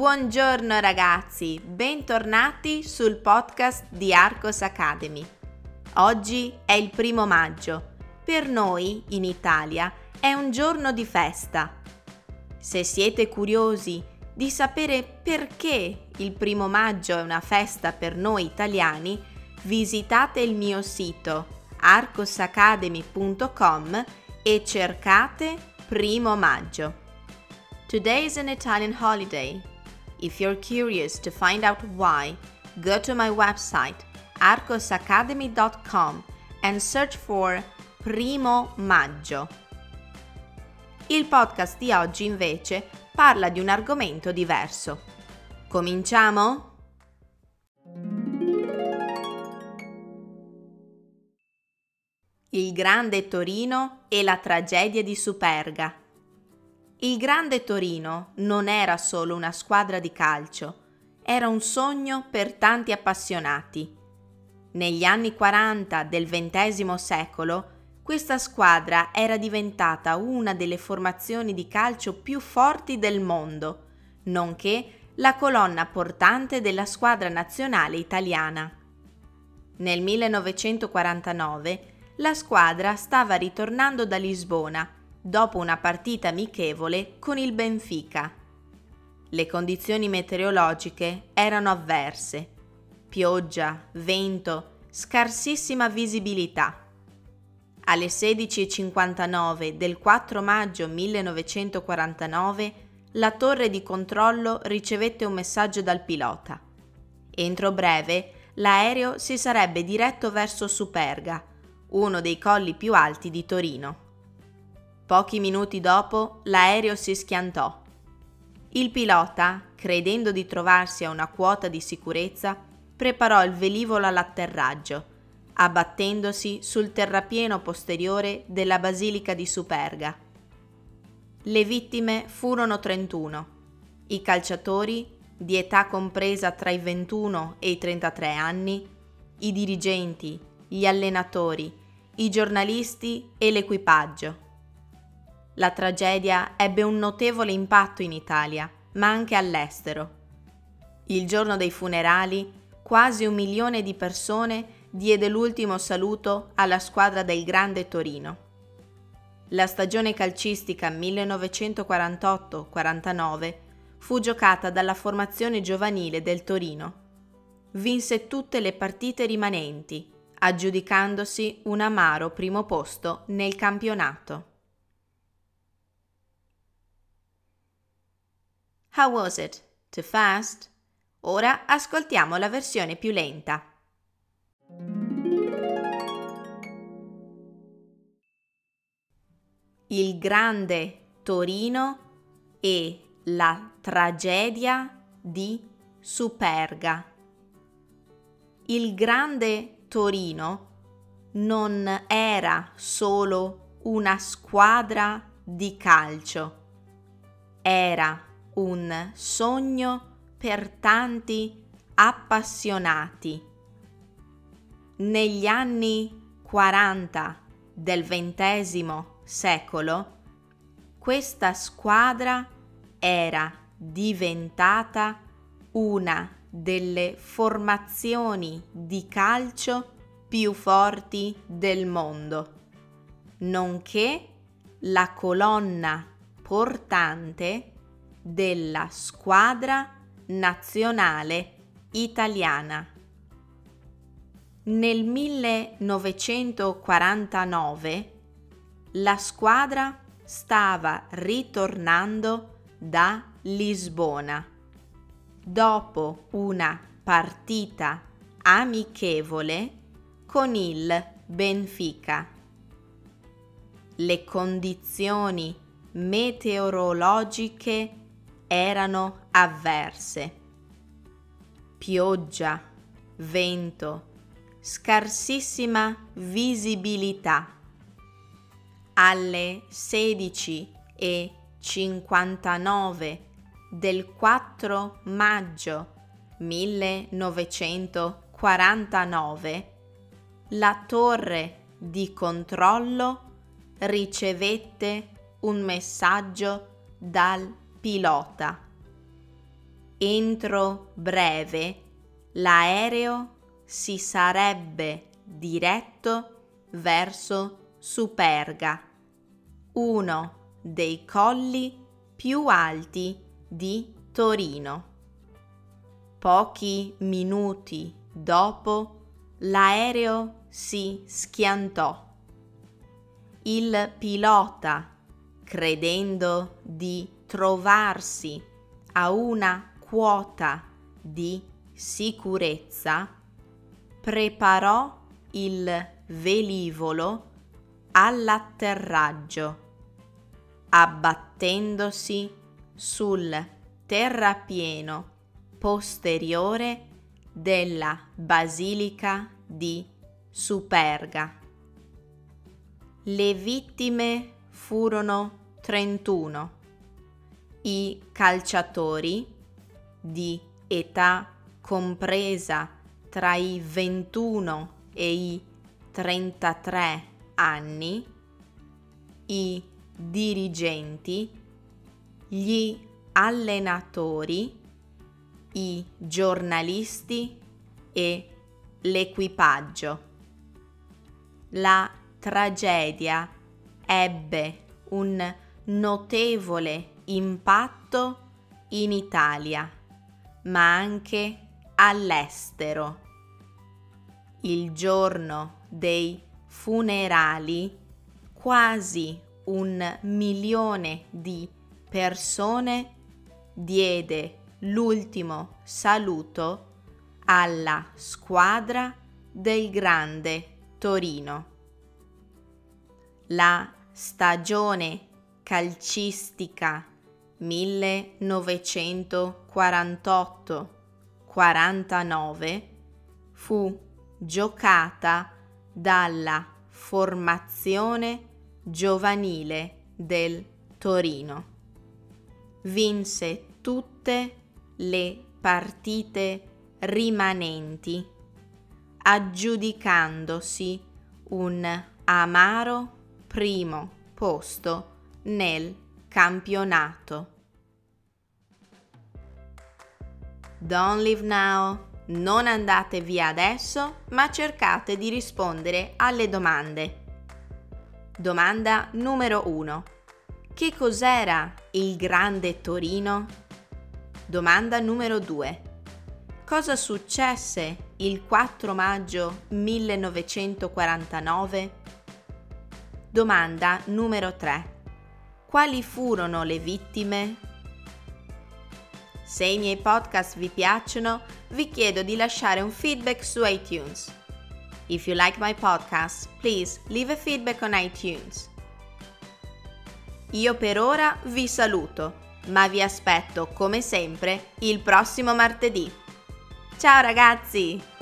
Buongiorno ragazzi, bentornati sul podcast di Arcos Academy. Oggi è il primo maggio. Per noi, in Italia, è un giorno di festa. Se siete curiosi di sapere perché il primo maggio è una festa per noi italiani, visitate il mio sito arcosacademy.com e cercate primo maggio. Today is an Italian holiday If you're curious to find out why, go to my website arcosacademy.com and search for Primo Maggio. Il podcast di oggi invece parla di un argomento diverso. Cominciamo? Il grande Torino e la tragedia di Superga il Grande Torino non era solo una squadra di calcio, era un sogno per tanti appassionati. Negli anni 40 del XX secolo, questa squadra era diventata una delle formazioni di calcio più forti del mondo, nonché la colonna portante della squadra nazionale italiana. Nel 1949 la squadra stava ritornando da Lisbona dopo una partita amichevole con il Benfica. Le condizioni meteorologiche erano avverse. Pioggia, vento, scarsissima visibilità. Alle 16.59 del 4 maggio 1949 la torre di controllo ricevette un messaggio dal pilota. Entro breve l'aereo si sarebbe diretto verso Superga, uno dei colli più alti di Torino. Pochi minuti dopo l'aereo si schiantò. Il pilota, credendo di trovarsi a una quota di sicurezza, preparò il velivolo all'atterraggio, abbattendosi sul terrapieno posteriore della basilica di Superga. Le vittime furono 31. I calciatori, di età compresa tra i 21 e i 33 anni, i dirigenti, gli allenatori, i giornalisti e l'equipaggio. La tragedia ebbe un notevole impatto in Italia, ma anche all'estero. Il giorno dei funerali, quasi un milione di persone diede l'ultimo saluto alla squadra del Grande Torino. La stagione calcistica 1948-49 fu giocata dalla formazione giovanile del Torino. Vinse tutte le partite rimanenti, aggiudicandosi un amaro primo posto nel campionato. How was it? Too fast? Ora ascoltiamo la versione più lenta. Il grande Torino e la tragedia di Superga. Il grande Torino non era solo una squadra di calcio, era un sogno per tanti appassionati. Negli anni 40 del XX secolo, questa squadra era diventata una delle formazioni di calcio più forti del mondo, nonché la colonna portante della squadra nazionale italiana. Nel 1949 la squadra stava ritornando da Lisbona dopo una partita amichevole con il Benfica. Le condizioni meteorologiche erano avverse. Pioggia, vento, scarsissima visibilità. Alle 16 e 59 del 4 maggio 1949 la torre di controllo ricevette un messaggio dal pilota. entro breve l'aereo si sarebbe diretto verso Superga, uno dei colli più alti di Torino. Pochi minuti dopo l'aereo si schiantò. Il pilota, credendo di trovarsi a una quota di sicurezza, preparò il velivolo all'atterraggio, abbattendosi sul terrapieno posteriore della Basilica di Superga. Le vittime furono 31. I calciatori di età compresa tra i 21 e i 33 anni, i dirigenti, gli allenatori, i giornalisti e l'equipaggio. La tragedia ebbe un notevole impatto in Italia, ma anche all'estero. Il giorno dei funerali quasi un milione di persone diede l'ultimo saluto alla squadra del grande Torino. La stagione calcistica 1948-49 fu giocata dalla formazione giovanile del Torino. Vinse tutte le partite rimanenti, aggiudicandosi un amaro primo posto nel campionato. Don't leave now. Non andate via adesso, ma cercate di rispondere alle domande. Domanda numero 1. Che cos'era il Grande Torino? Domanda numero 2. Cosa successe il 4 maggio 1949? Domanda numero 3. Quali furono le vittime? Se i miei podcast vi piacciono, vi chiedo di lasciare un feedback su iTunes. If you like my podcast, please leave a feedback on iTunes. Io per ora vi saluto, ma vi aspetto come sempre il prossimo martedì. Ciao ragazzi!